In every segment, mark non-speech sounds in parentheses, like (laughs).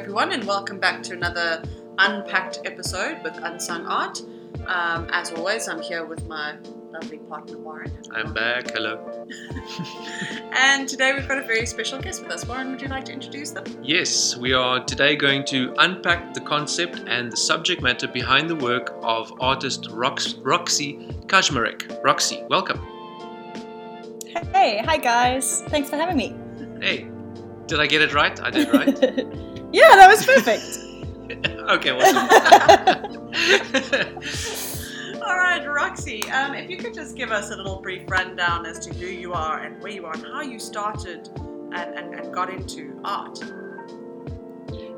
Hello, everyone, and welcome back to another unpacked episode with Unsung Art. Um, as always, I'm here with my lovely partner Warren. I'm back. Hello. (laughs) and today we've got a very special guest with us. Warren, would you like to introduce them? Yes, we are today going to unpack the concept and the subject matter behind the work of artist Rox- Roxy Kaczmarek. Roxy, welcome. Hey, hi guys. Thanks for having me. Hey, did I get it right? I did right. (laughs) yeah, that was perfect. (laughs) okay, awesome. (laughs) All right, Roxy, um, if you could just give us a little brief rundown as to who you are and where you are and how you started and, and, and got into art.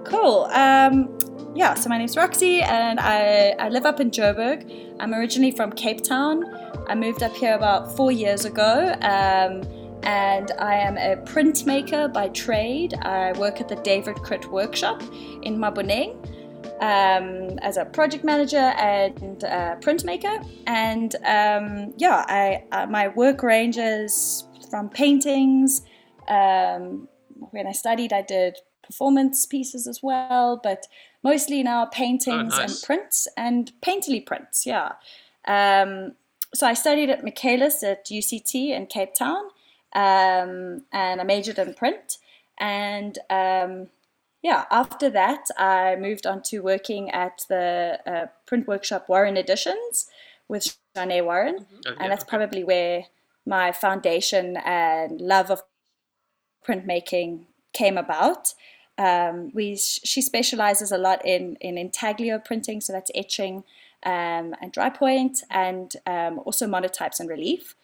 Cool. Um, yeah, so my name's Roxy and I, I live up in Joburg. I'm originally from Cape Town. I moved up here about four years ago. Um, and I am a printmaker by trade. I work at the David Krut Workshop in Maboneng um, as a project manager and printmaker. And um, yeah, I, uh, my work ranges from paintings. Um, when I studied, I did performance pieces as well, but mostly now paintings oh, nice. and prints and painterly prints. Yeah. Um, so I studied at Michaelis at UCT in Cape Town um, and I majored in print. And um, yeah, after that, I moved on to working at the uh, print workshop Warren Editions with Janae Warren, mm-hmm. okay, and that's okay. probably where my foundation and love of printmaking came about. Um, we she specializes a lot in in intaglio printing, so that's etching um, and dry point, and um, also monotypes and relief.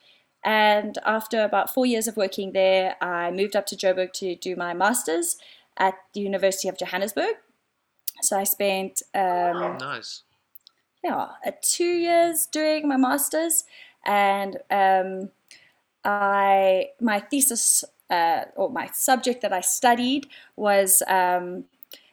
And after about four years of working there, I moved up to Joburg to do my master's at the University of Johannesburg. So I spent um, nice. Yeah, uh, two years doing my master's, and um, I my thesis uh, or my subject that I studied was um,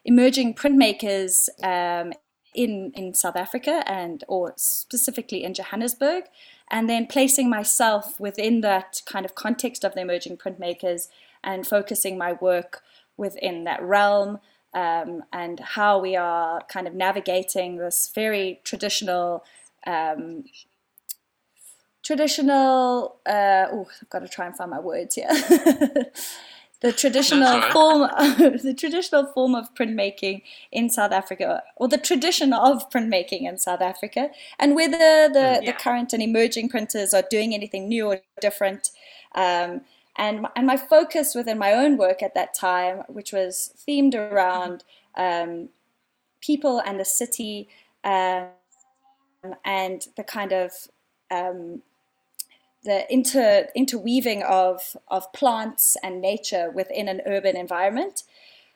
emerging printmakers um, in in South Africa and or specifically in Johannesburg and then placing myself within that kind of context of the emerging printmakers and focusing my work within that realm um, and how we are kind of navigating this very traditional um, traditional uh, oh i've got to try and find my words here (laughs) the traditional form (laughs) the traditional form of printmaking in South Africa or the tradition of printmaking in South Africa and whether the, mm, yeah. the current and emerging printers are doing anything new or different um, and and my focus within my own work at that time which was themed around um, people and the city um, and the kind of um, the inter interweaving of of plants and nature within an urban environment.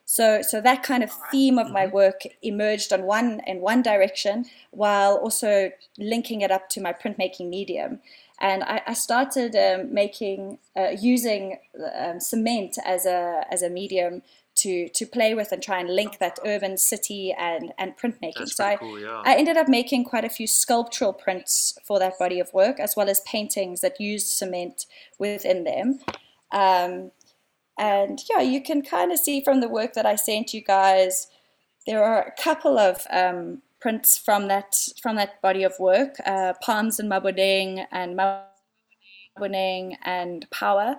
So, so that kind of theme of my mm-hmm. work emerged on one in one direction, while also linking it up to my printmaking medium. And I, I started um, making uh, using um, cement as a as a medium to to play with and try and link that urban city and and printmaking. That's so I, cool, yeah. I ended up making quite a few sculptural prints for that body of work, as well as paintings that used cement within them. Um, and yeah, you can kind of see from the work that I sent you guys, there are a couple of um, prints from that from that body of work, uh, Palms and Maboneng and Maboneng and Power.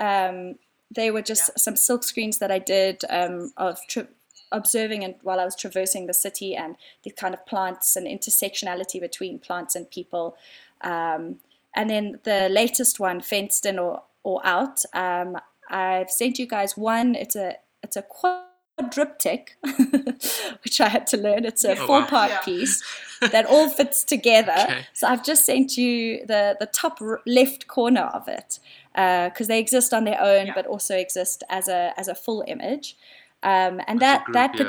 Um, they were just yeah. some silk screens that I did um, of tra- observing and while I was traversing the city and the kind of plants and intersectionality between plants and people. Um, and then the latest one, fenced in or, or out, um, I've sent you guys one. It's a it's a quadriptych, (laughs) which I had to learn. It's a oh, four part yeah. piece (laughs) that all fits together. Okay. So I've just sent you the the top left corner of it because uh, they exist on their own, yeah. but also exist as a as a full image. Um, and that that yeah,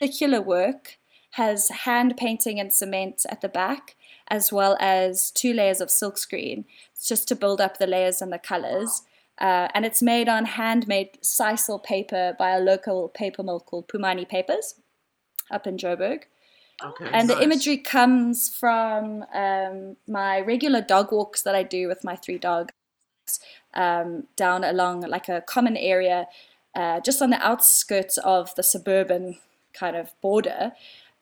particular okay. work has hand painting and cement at the back, as well as two layers of silkscreen, just to build up the layers and the colors. Uh, and it's made on handmade sisal paper by a local paper mill called Phumani Papers up in Joburg. Okay, and nice. the imagery comes from um, my regular dog walks that I do with my three dogs um, down along like a common area uh, just on the outskirts of the suburban kind of border.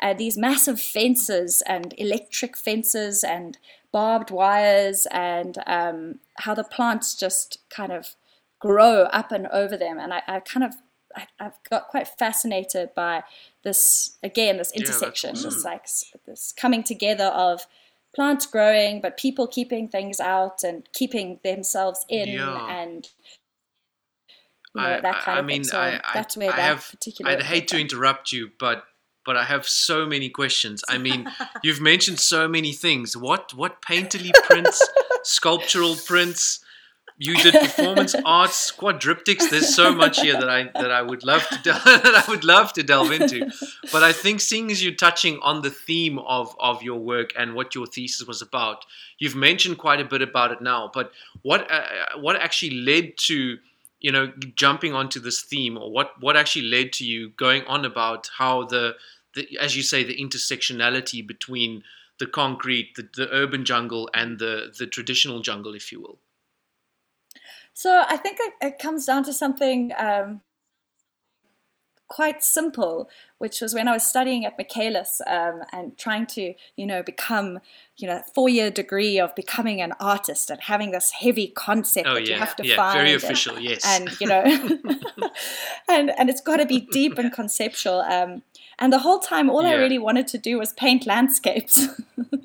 Uh, these massive fences and electric fences and barbed wires and um, how the plants just kind of grow up and over them. And I, I kind of I, have got quite fascinated by this again, this intersection, yeah, awesome. this like this coming together of plants growing, but people keeping things out and keeping themselves in, yeah. and you know, I, that kind I, of mean, thing. So I, that's where I that have, particular. I'd hate to interrupt you, but but I have so many questions. I mean, (laughs) you've mentioned so many things. What what painterly prints, sculptural prints, you did performance (laughs) arts, quadriptychs. There's so much here that I that I would love to (laughs) that I would love to delve into. But I think seeing as you're touching on the theme of of your work and what your thesis was about, you've mentioned quite a bit about it now. But what uh, what actually led to you know jumping onto this theme, or what what actually led to you going on about how the, the as you say the intersectionality between the concrete, the, the urban jungle, and the the traditional jungle, if you will. So I think it, it comes down to something um, quite simple, which was when I was studying at Michaelis um, and trying to, you know, become, you know, four-year degree of becoming an artist and having this heavy concept oh, that yeah. you have to yeah, find. very official, and, yes. And you know, (laughs) and and it's got to be deep and conceptual. Um, and the whole time, all yeah. I really wanted to do was paint landscapes.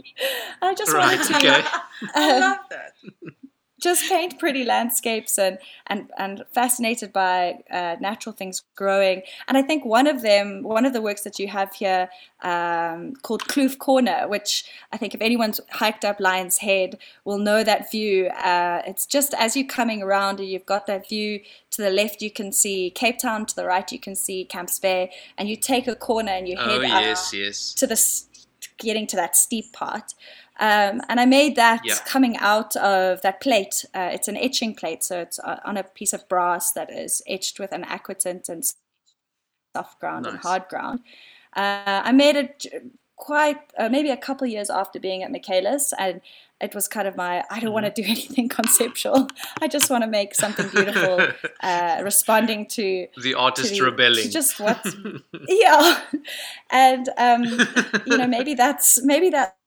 (laughs) I just right, wanted to. Okay. Uh, (laughs) I love that just paint pretty landscapes and and and fascinated by uh, natural things growing. And I think one of them, one of the works that you have here, um, called Kloof Corner, which I think if anyone's hiked up Lion's Head will know that view. Uh, it's just as you're coming around and you've got that view to the left, you can see Cape Town. To the right, you can see Camps Bay, and you take a corner and you head oh, yes, yes. to the getting to that steep part. Um, and I made that yeah. coming out of that plate. Uh, it's an etching plate, so it's uh, on a piece of brass that is etched with an aquatint and soft ground nice. and hard ground. Uh, I made it quite uh, maybe a couple years after being at Michaelis, and it was kind of my I don't want to mm-hmm. do (laughs) anything conceptual. I just want to make something beautiful, (laughs) uh, responding to the artist to the, rebelling. To just what, (laughs) yeah, and um, you know maybe that's maybe that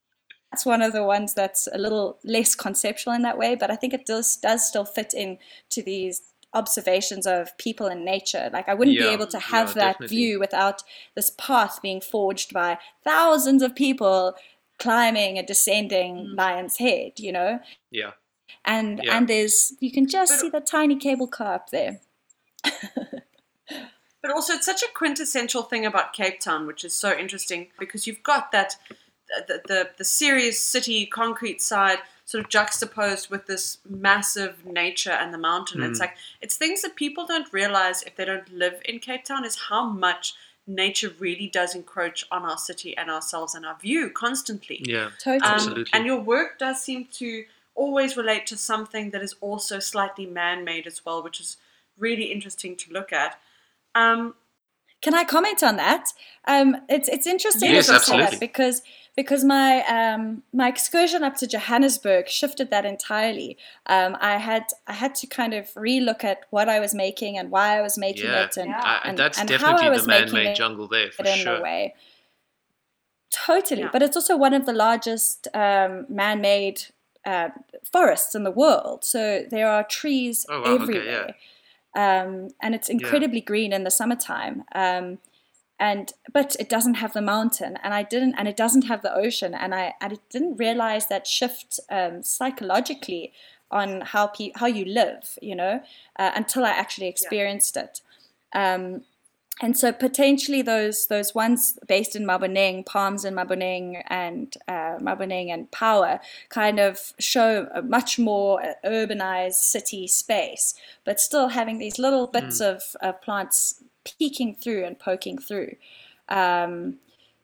that's one of the ones that's a little less conceptual in that way, but I think it does does still fit in to these observations of people and nature. Like I wouldn't yeah, be able to have yeah, that definitely. view without this path being forged by thousands of people climbing and descending mm. Lion's Head, you know? Yeah. And yeah. and there's you can just but, see the tiny cable car up there. (laughs) but also it's such a quintessential thing about Cape Town, which is so interesting because you've got that the, the, the serious city concrete side sort of juxtaposed with this massive nature and the mountain. Mm. It's like it's things that people don't realize if they don't live in Cape Town is how much nature really does encroach on our city and ourselves and our view constantly. Yeah, totally. Um, Absolutely. And your work does seem to always relate to something that is also slightly man-made as well, which is really interesting to look at. Um, Can I comment on that? Um, it's it's interesting yes, absolutely. because because my um, my excursion up to Johannesburg shifted that entirely. Um, I had I had to kind of relook at what I was making and why I was making yeah. it, and, yeah. and, that's and definitely how I was the man-made jungle there for in sure. A way. Totally, yeah. but it's also one of the largest um, man-made uh, forests in the world. So there are trees oh, wow. everywhere. Okay, um, and it's incredibly green in the summertime. Um, and but it doesn't have the mountain and i didn't and it doesn't have the ocean and i, I didn't realize that shift um, psychologically on how pe- how you live you know uh, until i actually experienced yeah. it um, and so potentially those those ones based in Maboneng, palms in Maboneng and uh, Maboneng and Power kind of show a much more uh, urbanized city space, but still having these little bits mm. of, of plants peeking through and poking through. Um,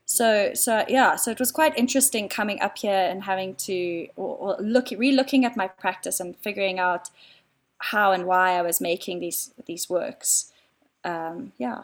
so so yeah, so it was quite interesting coming up here and having to or, look re-looking at my practice and figuring out how and why I was making these these works. Um, yeah,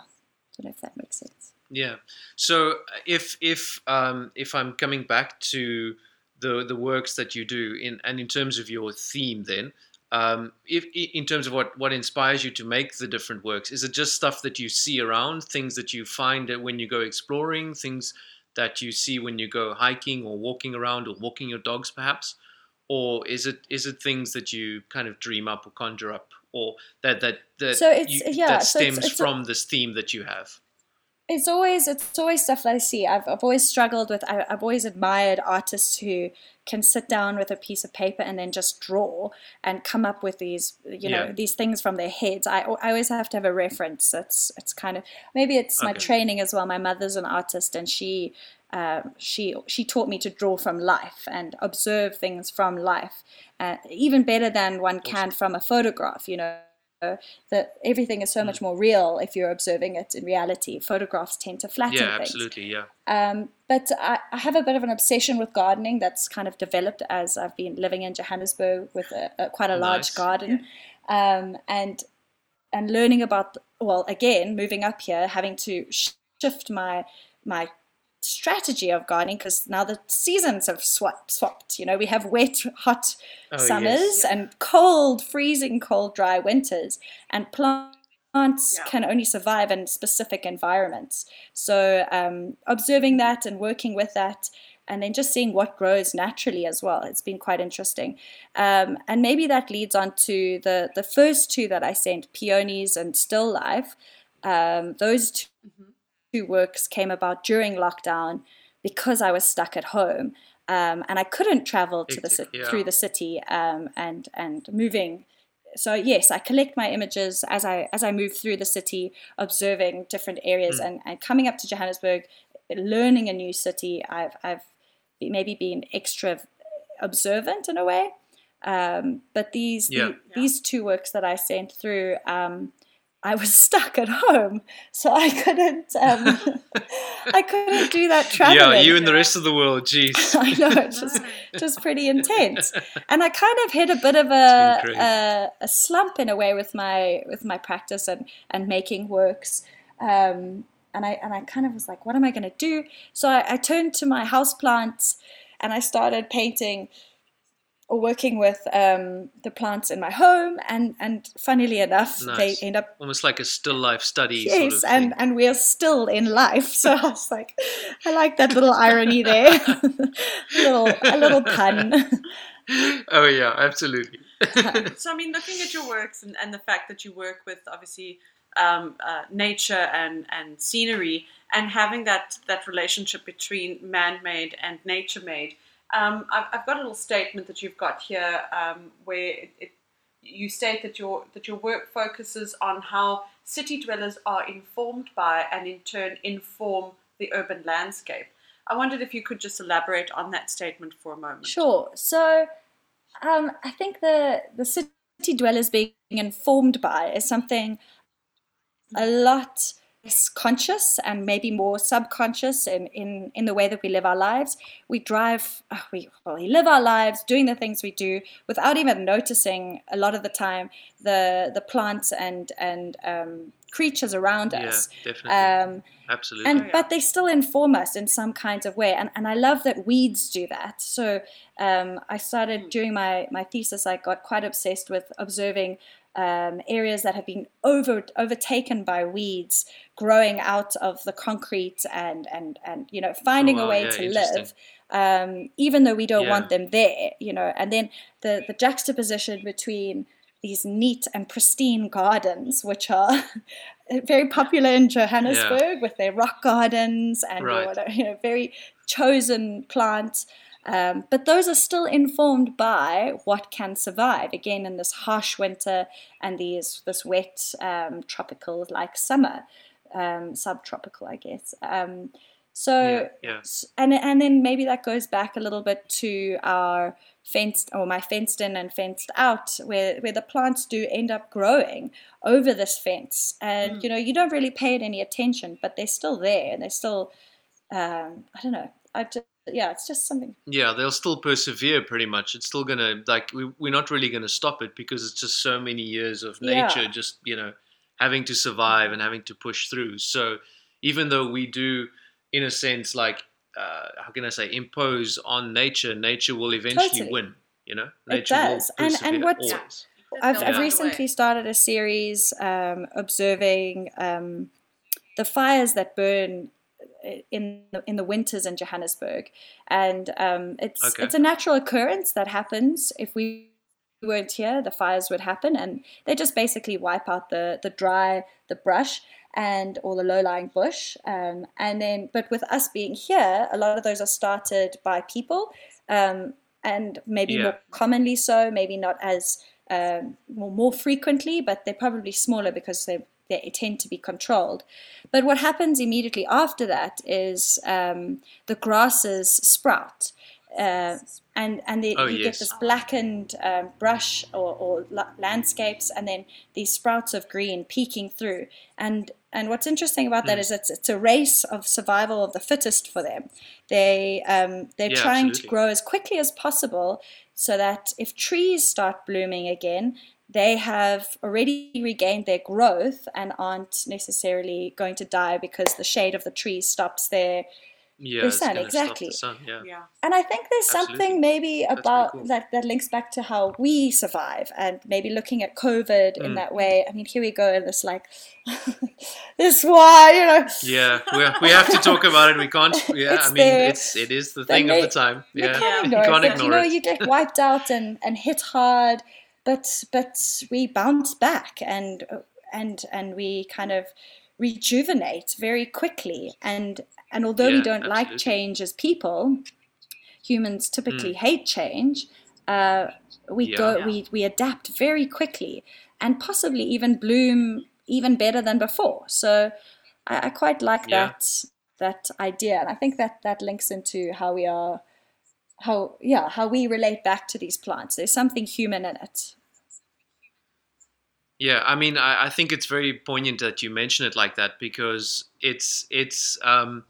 don't know if that makes sense. Yeah. So if if um, if I'm coming back to the the works that you do in and in terms of your theme, then um, if in terms of what what inspires you to make the different works is it just stuff that you see around things that you find when you go exploring things that you see when you go hiking or walking around or walking your dogs perhaps? Or is it is it things that you kind of dream up or conjure up or that that that, so you, yeah, that so stems it's, it's from a, this theme that you have it's always it's always stuff that I see. I've, I've always struggled with. I, have always admired artists who can sit down with a piece of paper and then just draw and come up with these you know yeah. these things from their heads. I, I always have to have a reference. It's it's kind of maybe it's okay. my training as well. My mother's an artist and she um, she she taught me to draw from life and observe things from life, uh, even better than one can from a photograph. You know, that everything is so much mm. more real if you're observing it in reality. Photographs tend to flatten yeah, things. absolutely, yeah. Um, but I, I, have a bit of an obsession with gardening that's kind of developed as I've been living in Johannesburg with a, a quite a nice. large garden, yeah. um, and and learning about well again moving up here, having to shift my my strategy of gardening because now the seasons have swapped, swapped. You know, we have wet, hot oh, summers yes. and cold, freezing cold, dry winters, and plants yeah. can only survive in specific environments. So, um, observing that and working with that. And then just seeing what grows naturally as well. It's been quite interesting. Um, and maybe that leads on to the, the first two that I sent, Peonies and Still Life. Um, those 2 mm-hmm two works came about during lockdown because I was stuck at home um, and I couldn't travel to the yeah. through the city um, and and moving. So yes, I collect my images as I as I move through the city, observing different areas mm. and, and coming up to Johannesburg, learning a new city. I've I've maybe been extra observant in a way. Um, but these yeah. the, yeah. these two works that I sent through um, I was (laughs) stuck at home, so I couldn't. Um, (laughs) I couldn't do that traveling. Yeah, you and the rest of the world. Jeez, (laughs) I know it's just just pretty intense, and I kind of hit a bit of a, a, a slump in a way with my with my practice and and making works. Um, and I and I kind of was like, what am I going to do? So I, I turned to my house plants, and I started painting or working with um, the plants in my home, and and funnily enough, nice. they end up almost like a still life study. Yes, sort of and and we're still in life. (laughs) So I was like, I like that little irony there, a (laughs) (laughs) little a little pun. oh yeah, absolutely. so I mean, looking at your works and, and the fact that you work with obviously um, uh, nature and and scenery, and having that that relationship between man-made and nature-made um, I've, I've, got a little statement that you've got here um, where it, it, you state that your that your work focuses on how city dwellers are informed by and in turn inform the urban landscape. I wondered if you could just elaborate on that statement for a moment. Sure. So um, I think the the city dwellers being informed by is something a lot less conscious and maybe more subconscious in, in, in the way that we live our lives. We drive, uh, we, well, we live our lives doing the things we do without even noticing a lot of the time the the plants and and um, creatures around us. Yeah, definitely. Um, Absolutely. And but they still inform us in some kinds of way, and and I love that weeds do that. So um, I started during my my thesis. I got quite obsessed with observing um, areas that have been over overtaken by weeds growing out of the concrete and and and you know finding oh, wow, a way yeah, to live um, even though we don't yeah. want them there you know and then the the juxtaposition between these neat and pristine gardens which are (laughs) very popular in Johannesburg yeah. with their rock gardens and right. you know very chosen plants um, but those are still informed by what can survive again in this harsh winter and these this wet um, tropical like summer, um, subtropical, I guess. Um, so yeah, yeah. and and then maybe that goes back a little bit to our fenced or my fenced in and fenced out where where the plants do end up growing over this fence and mm. you know you don't really pay it any attention but they're still there and they're still um, I don't know I just yeah, it's just something. Yeah, they'll still persevere pretty much. It's still gonna like we, we're not really gonna stop it because it's just so many years of nature, yeah. just you know, having to survive and having to push through. So even though we do, in a sense, like uh, how can I say, impose on nature, nature will eventually totally. win. You know, nature it does. and and what I've, I've recently started a series um, observing um, the fires that burn in the, in the winters in Johannesburg, and um, it's okay. it's a natural occurrence that happens if we weren't here, the fires would happen, and they just basically wipe out the the dry the brush and all the low-lying bush. Um, and then, but with us being here, a lot of those are started by people, um, and maybe yeah. more commonly so, maybe not as um, more, more frequently, but they're probably smaller because they they tend to be controlled. But what happens immediately after that is um, the grasses sprout. Uh, and and oh, you yes. get this blackened um, brush or, or landscapes, and then these sprouts of green peeking through. And and what's interesting about that mm. is it's it's a race of survival of the fittest for them. They um, they're yeah, trying absolutely. to grow as quickly as possible, so that if trees start blooming again, they have already regained their growth and aren't necessarily going to die because the shade of the tree stops their yeah, the sun exactly the sun, yeah. yeah. and i think there's Absolutely. something maybe about cool. that that links back to how we survive and maybe looking at covid mm. in that way i mean here we go in this like (laughs) this why you know yeah we, we have to talk about it we can't (laughs) yeah i mean there. it's it is the thing of the time yeah you can't ignore you know it. you get wiped out and and hit hard but but we bounce back and and and we kind of rejuvenate very quickly and and although yeah, we don't absolutely. like change as people, humans typically mm. hate change. Uh, we yeah. go, yeah. we we adapt very quickly, and possibly even bloom even better than before. So I, I quite like that that idea, and I think that that links into how we are, how yeah, how we relate back to these plants. There's something human in it. Yeah, I mean, I, I think it's very poignant that you mention it like that because it's it's um,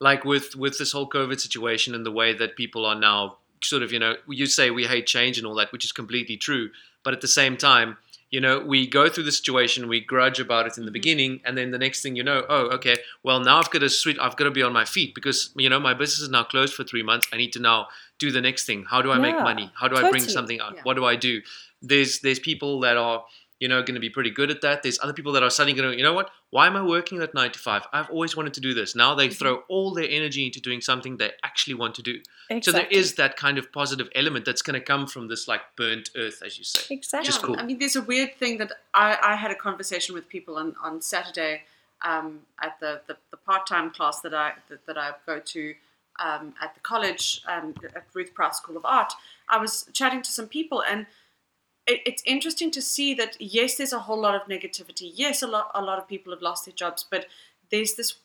like with with this whole COVID situation and the way that people are now sort of, you know, you say we hate change and all that, which is completely true. But at the same time, you know, we go through the situation, we grudge about it in the mm-hmm. beginning, and then the next thing you know, oh, okay, well now I've got to switch, I've got to be on my feet because you know my business is now closed for three months. I need to now do the next thing. How do I yeah, make money? How do totally. I bring something out? Yeah. What do I do? There's there's people that are you know, going to be pretty good at that. There's other people that are suddenly going to, you know what? Why am I working that nine to five? I've always wanted to do this. Now they mm-hmm. throw all their energy into doing something they actually want to do. Exactly. So there is that kind of positive element that's going to come from this like burnt earth, as you say. Exactly. Which is cool. I mean, there's a weird thing that I, I had a conversation with people on, on Saturday um, at the, the, the part time class that I that, that I go to um, at the college um, at Ruth Prowse School of Art. I was chatting to some people and it, it's interesting to see that yes, there's a whole lot of negativity. Yes, a lot a lot of people have lost their jobs, but there's this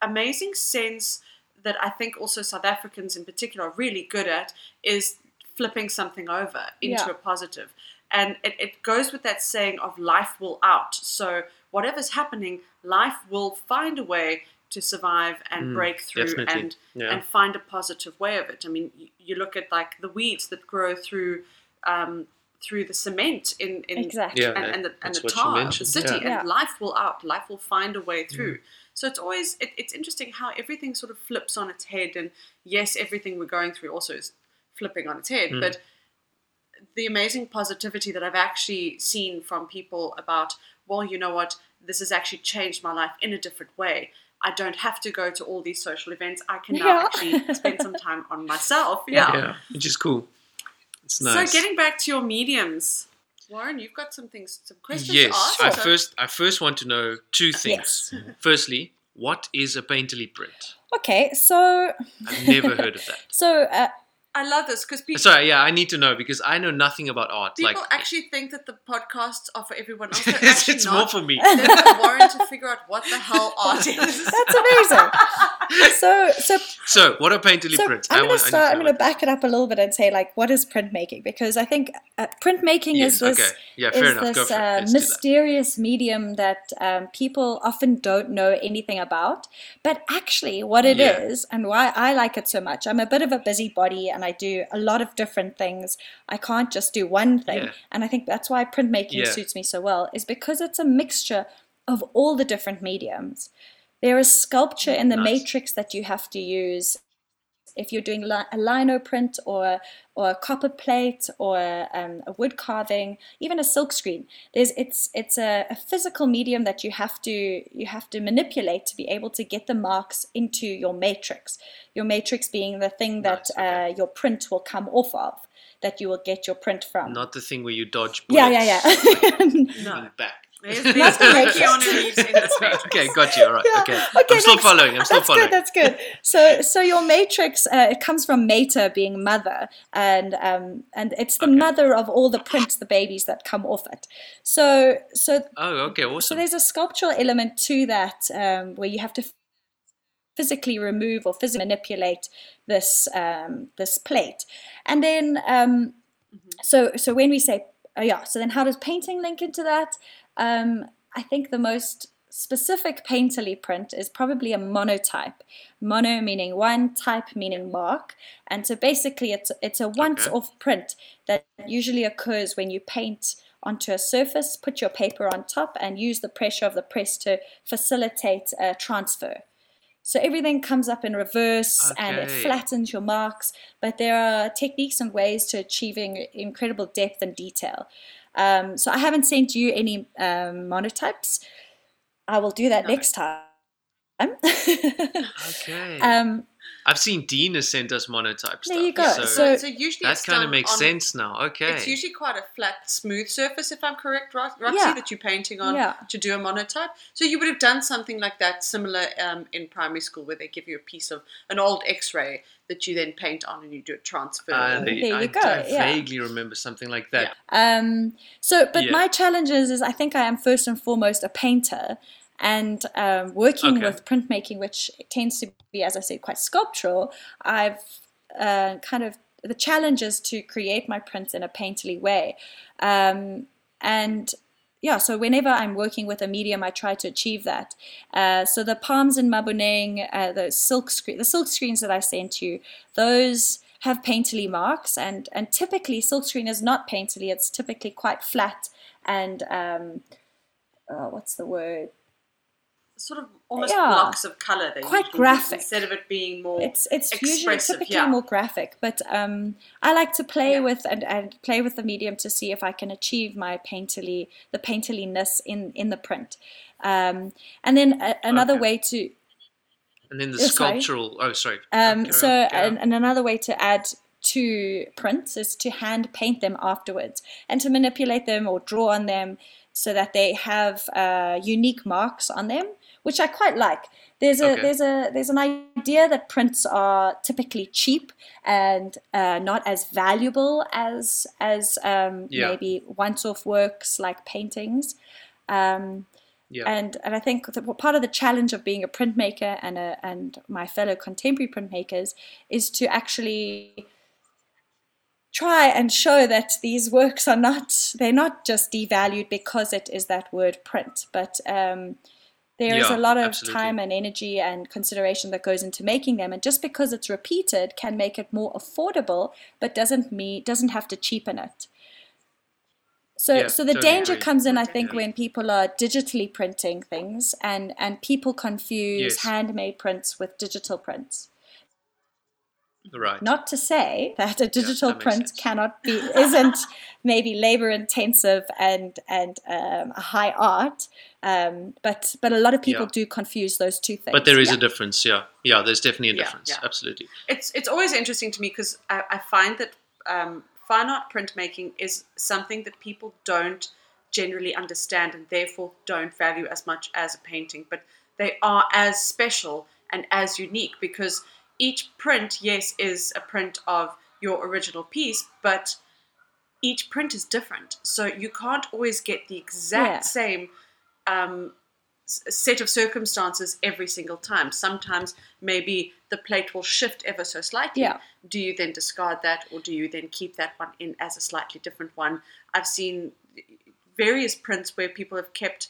amazing sense that I think also South Africans in particular are really good at is flipping something over into yeah. a positive. And it, it goes with that saying of life will out. So whatever's happening, life will find a way to survive and mm, break through and yeah. and find a positive way of it. I mean, you, you, look at like the weeds that grow through um, through the cement in, in exactly. and, and, the, and the tar of the city, yeah. and life will out, life will find a way through. Mm. So it's always it, it's interesting how everything sort of flips on its head, and yes, everything we're going through also is flipping on its head, mm. but the amazing positivity that I've actually seen from people about, well, you know what, this has actually changed my life in a different way. I don't have to go to all these social events. I can now yeah. actually spend some time on myself. (laughs) Yeah. yeah, which is cool. It's nice. So getting back to your mediums, Warren, you've got some things, some questions yes, to ask. I first, I first want to know two things. Yes. (laughs) Firstly, what is a painterly print? Okay, so I've never heard of that. (laughs) So uh, I love this because people. Sorry, yeah, I need to know because I know nothing about art. People like, actually think that the podcasts are for everyone else. (laughs) it's, it's more for me. They're for Warren to figure out what the hell (laughs) art is. That's amazing. so, so, so what are painterly so prints? I'm going to start. I'm going to back it up a little bit and say, like, what is printmaking? Because I think uh, printmaking yes, is this, okay. yeah, fair enough. this uh, mysterious that. medium that um, people often don't know anything about. But actually, what it yeah. is and why I like it so much. I'm a bit of a busybody and I do a lot of different things. I can't just do one thing. Yeah. And I think that's why printmaking yeah. suits me so well, is because it's a mixture of all the different mediums. There is sculpture in the nice. matrix that you have to use if you're doing a lino print or or a copper plate or um, a wood carving, even a silk screen. There's it's it's a, a, physical medium that you have to you have to manipulate to be able to get the marks into your matrix. Your matrix being the thing that okay. uh, your print will come off of, that you will get your print from. Not the thing where you dodge bullets. Yeah, (laughs) yeah, yeah. no. back. (laughs) Not the (laughs) okay, got you. All right. Yeah. Okay. okay. I'm still following. I'm still that's following. Good, that's good. (laughs) So, so your matrix uh, it comes from mater being mother, and um, and it's the okay. mother of all the prints, the babies that come off it. So, so. Oh, okay, awesome. So there's a sculptural element to that um, where you have to physically remove or physically manipulate this um, this plate, and then um, mm-hmm. so so when we say oh yeah, so then how does painting link into that? Um, I think the most specific painterly print is probably a monotype. Mono meaning one, type meaning mark. And so basically it's, it's a once-off okay. print that usually occurs when you paint onto a surface, put your paper on top and use the pressure of the press to facilitate a transfer. So everything comes up in reverse okay. and it flattens your marks, but there are techniques and ways to achieving incredible depth and detail. Um, so I haven't sent you any um, monotypes. I will do that no. next time. (laughs) okay. Um, I've seen Dina send us monotype There you go. So, so, so usually that kind of makes on, sense now. Okay. It's usually quite a flat, smooth surface, if I'm correct, Roxy, yeah. that you're painting on yeah. to do a monotype. So you would have done something like that, similar um, in primary school, where they give you a piece of an old X-ray that you then paint on and you do a transfer. Uh, there you I, go. I yeah. vaguely remember something like that. Yeah. Um, so, but my challenge is, is I think I am first and foremost a painter and um, working okay. with printmaking, which tends to be, as I said, quite sculptural, I've uh, kind of the challenge is to create my prints in a painterly way. Um, and yeah, so whenever I'm working with a medium, I try to achieve that. Uh, so the palms in Maboneng, uh, the silk screen, the silk screens that I sent you, those have painterly marks, and and typically silk screen is not painterly. It's typically quite flat and um, uh, what's the word? Sort of almost yeah. blocks of color. Quite graphic instead of it being more. It's it's usually typically yeah. more graphic, but um, I like to play yeah. with and, and play with the medium to see if I can achieve my painterly the painterliness in in the print. Um, and then a, another okay. way to. And then the oh, sculptural. Sorry. Oh, sorry. Um, so and, and another way to add to prints is to hand paint them afterwards and to manipulate them or draw on them so that they have uh, unique marks on them which I quite like. There's a okay. there's a there's an idea that prints are typically cheap and uh, not as valuable as as um, yeah. maybe once-off works like paintings. Um, yeah. And and I think part of the challenge of being a printmaker and a, and my fellow contemporary printmakers is to actually try and show that these works are not they're not just devalued because it is that word print, but um, there is yeah, a lot of absolutely. time and energy and consideration that goes into making them and just because it's repeated can make it more affordable but doesn't mean doesn't have to cheapen it so yeah, so the totally danger agree. comes in i think yeah. when people are digitally printing things and and people confuse yes. handmade prints with digital prints Right. Not to say that a digital yeah, that print sense. cannot be isn't (laughs) maybe labor intensive and and um, a high art, um, but but a lot of people yeah. do confuse those two things. But there is yeah. a difference, yeah, yeah. There's definitely a difference, absolutely. It's it's always interesting to me because I, I, find that um, fine art printmaking is something that people don't generally understand and therefore don't value as much as a painting, but they are as special and as unique because each print, yes, is a print of your original piece, but each print is different. So you can't always get the exact yeah. same um, set of circumstances every single time. Sometimes maybe the plate will shift ever so slightly. Yeah. Do you then discard that or do you then keep that one in as a slightly different one? I've seen various prints where people have kept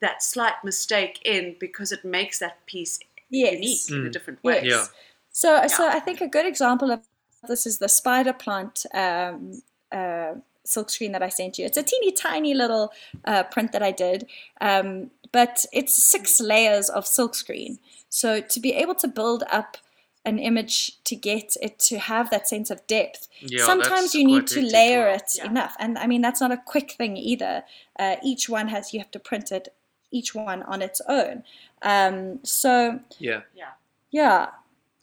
that slight mistake in because it makes that piece yes. unique mm. in a mm. different way. Yes. Yeah. So, yeah. so I think a good example of this is the spider plant um, uh, silk screen that I sent you. It's a teeny tiny little uh, print that I did, um, but it's six layers of silk screen. So to be able to build up an image to get it to have that sense of depth. Yeah, Sometimes you need to layer it Yeah. enough, and I mean that's not a quick thing either. Uh, each one has you have to print it, each one on its own. Um, so Yeah, Yeah. yeah,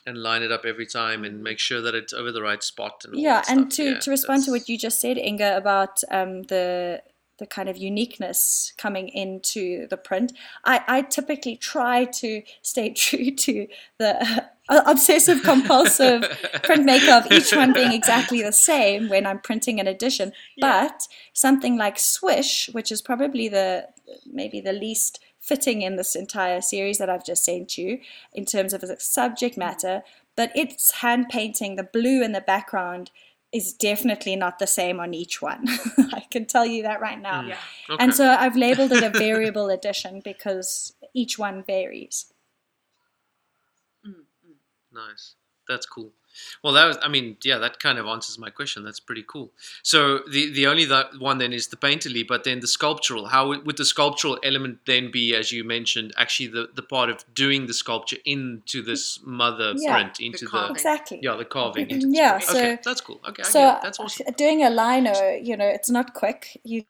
and line it up every time and make sure that it's over the right spot and all yeah, and to Yeah, to respond to what you just said, Inga, about um, the the kind of uniqueness coming into the print, I, I typically try to stay (laughs) true to the obsessive compulsive (laughs) printmaker of each one being exactly the same when I'm printing an edition. Yeah. But something like Swish, which is probably the maybe the least fitting in this entire series that I've just sent you in terms of the subject matter, but it's hand painting the blue in the background is definitely not the same on each one. (laughs) I can tell you that right now. Mm. Yeah. Okay. And so I've labeled it a variable edition because each one varies. Mm, mm. Nice. That's cool. Well, that was, I mean, yeah, that kind of answers my question. That's pretty cool. So the the only that one then is the painterly, but then the sculptural. How would would the sculptural element then be, as you mentioned, actually the, the part of doing the sculpture into this mother Yeah. print, into the, carving. Exactly. yeah, the carving. (laughs) Into Yeah, the okay, so- that's cool. Okay, I So get it. that's awesome. doing a lino, you know, it's not quick. You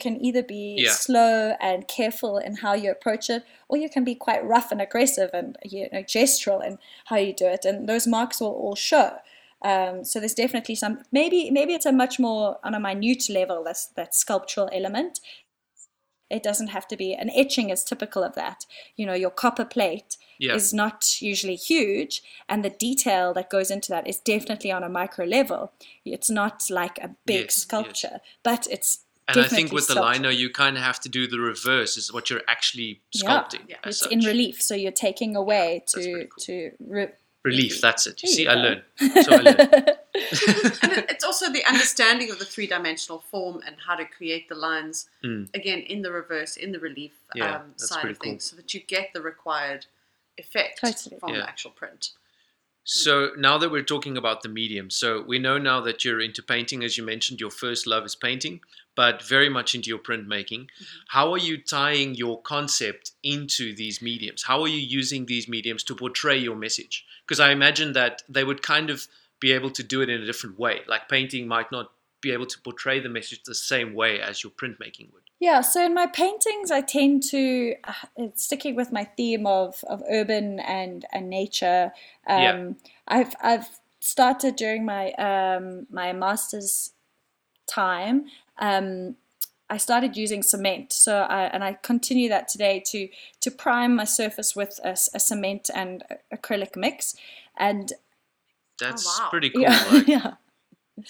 can either be Yeah. slow and careful in how you approach it, or you can be quite rough and aggressive and you know gestural in how you do it, and those marks will all show. Um, so there's definitely some maybe maybe it's a much more on a minute level that's that sculptural element. It doesn't have to be an etching is typical of that. You know, your copper plate Yeah. is not usually huge, and the detail that goes into that is definitely on a micro level. It's not like a big Yes, yes. sculpture, but it's And I think definitely with the lino, you kind of have to do the reverse. Is what you're actually sculpting. Yeah. as it's such. in relief, so you're taking away that's to pretty cool. to re- Relief. That's it. You There see, you I go. learned. So I learned. (laughs) and it's also the understanding of the three dimensional form and how to create the lines Mm. again in the reverse, in the relief Yeah, um, side of things, cool. so that you get the required effect Totally. from Yeah. the actual print. So now that we're talking about the medium, so we know now that you're into painting, as you mentioned, your first love is painting, but very much into your printmaking. Mm-hmm. How are you tying your concept into these mediums? How are you using these mediums to portray your message? Because I imagine that they would kind of be able to do it in a different way. Like painting might not be able to portray the message the same way as your printmaking would. Yeah, so in my paintings, I tend to uh, sticking with my theme of, of urban and and nature. Um, Yeah. I've I've started during my um, my master's time. Um, I started using cement, so I, and I continue that today to to prime my surface with a cement and acrylic mix, and That's wow. pretty cool. (laughs) yeah, like, yeah.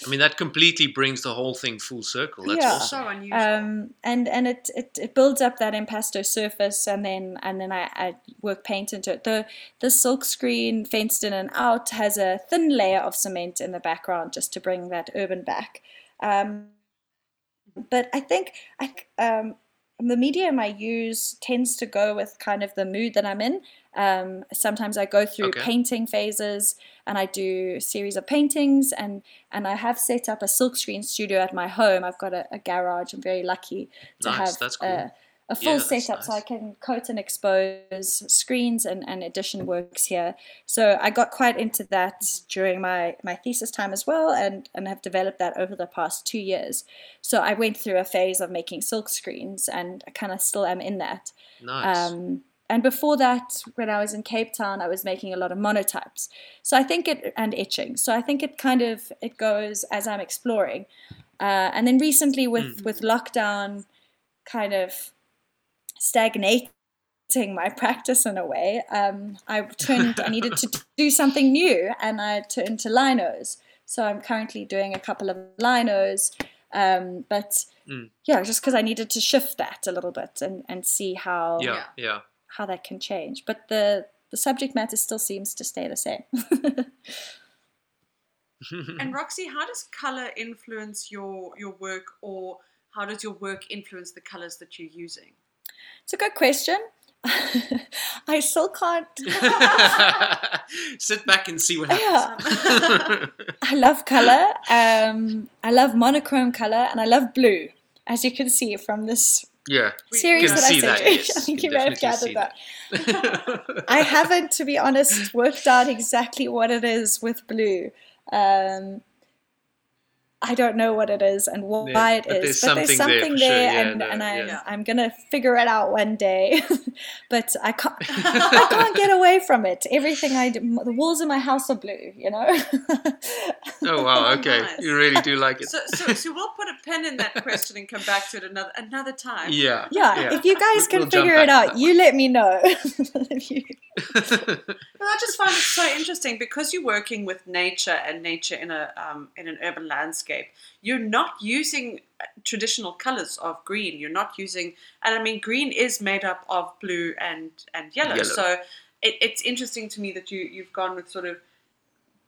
I mean, that completely brings the whole thing full circle. That's Yeah. awesome. So unusual. um, and and it, it, it builds up that impasto surface, and then and then I, I work paint into it. The the silk screen fenced in and out has a thin layer of cement in the background just to bring that urban back. Um, but I think I um, the medium I use tends to go with kind of the mood that I'm in. Um, sometimes I go through Okay. painting phases and I do a series of paintings and and I have set up a silkscreen studio at my home. I've got a, a garage. I'm very lucky to Nice, have that's cool. a, a full Yeah, setup so I can coat and expose screens and, and edition works here. So I got quite into that during my, my thesis time as well and, and have developed that over the past two years. So I went through a phase of making silk screens and I kind of still am in that. Nice. Um, and before that, when I was in Cape Town, I was making a lot of monotypes. So I think it and etching. So I think it kind of it goes as I'm exploring. Uh, and then recently, with with lockdown, kind of stagnating my (laughs) practice in a way, um, I turned. I needed to (laughs) do something new, and I turned to linos. So I'm currently doing a couple of linos. Um, but Mm. yeah, just because I needed to shift that a little bit and, and see how yeah, yeah. how that can change. But the the subject matter still seems to stay the same. (laughs) and Roxy, how does color influence your your work, or how does your work influence the colors that you're using? It's a good question. (laughs) I still can't. (laughs) (laughs) Sit back and see what Yeah. happens. I love color. Um, I love monochrome color, and I love blue. As you can see from this Yeah. Series that I sent you. Yes. I think you may have gathered that. that. I haven't, to be honest, worked out exactly what it is with blue. Um, I don't know what it is and why yeah, it is, but there's something there, there sure. and, yeah, and I'm, yeah. I'm gonna figure it out one day. (laughs) but I can't, (laughs) I can't get away from it. Everything I do, the walls in my house are blue, you know. (laughs) oh wow! Okay, nice. you really do like it. So, so, so we'll put a pin in that question and come back to it another another time. Yeah, yeah. If you guys can we'll figure it out, you let me know. well, I just find it so interesting because you're working with nature and nature in a um, in an urban landscape landscape, you're not using uh, traditional colors of green. You're not using, and I mean, green is made up of blue and and yellow. yellow. So it, it's interesting to me that you you've gone with sort of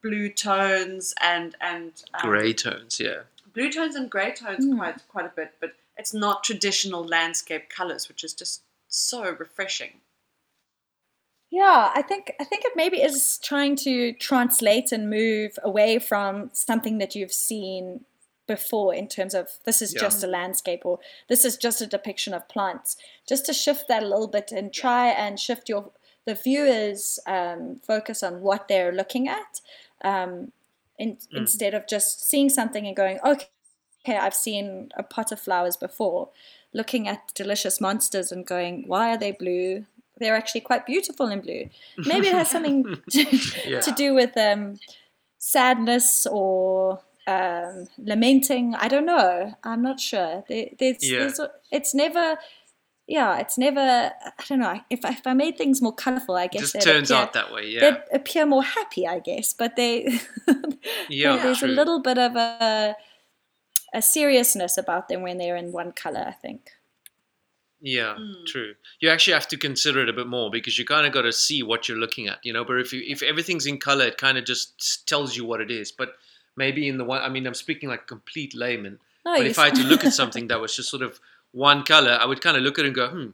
blue tones and and um, gray tones. Yeah, blue tones and gray tones mm. quite quite a bit, but it's not traditional landscape colors, which is just so refreshing. Yeah, I think I think it maybe is trying to translate and move away from something that you've seen before in terms of this is yeah. just a landscape or this is just a depiction of plants. Just to shift that a little bit and try and shift your the viewers um, focus on what they're looking at um, in, mm. instead of just seeing something and going okay, okay I've seen a pot of flowers before looking at delicious monsters and going why are they blue they're actually quite beautiful in blue. (laughs) Maybe it has something to, (laughs) yeah. to do with um, sadness or um, lamenting. I don't know. I'm not sure. There, there's, yeah. there's, it's never. Yeah, it's never. I don't know. If, I, if I made things more colorful, I guess it just turns appear, out that way. Yeah, they appear more happy, I guess. But they, (laughs) yeah, there's true. a little bit of a a seriousness about them when they're in one color. I think. Yeah, mm. true. You actually have to consider it a bit more because you kind of got to see what you're looking at, you know. But if you, if everything's in color, it kind of just tells you what it is. But maybe in the one, I mean, I'm speaking like a complete layman. Oh, but if I had to look at (laughs) something that was just sort of one color, I would kind of look at it and go, hmm,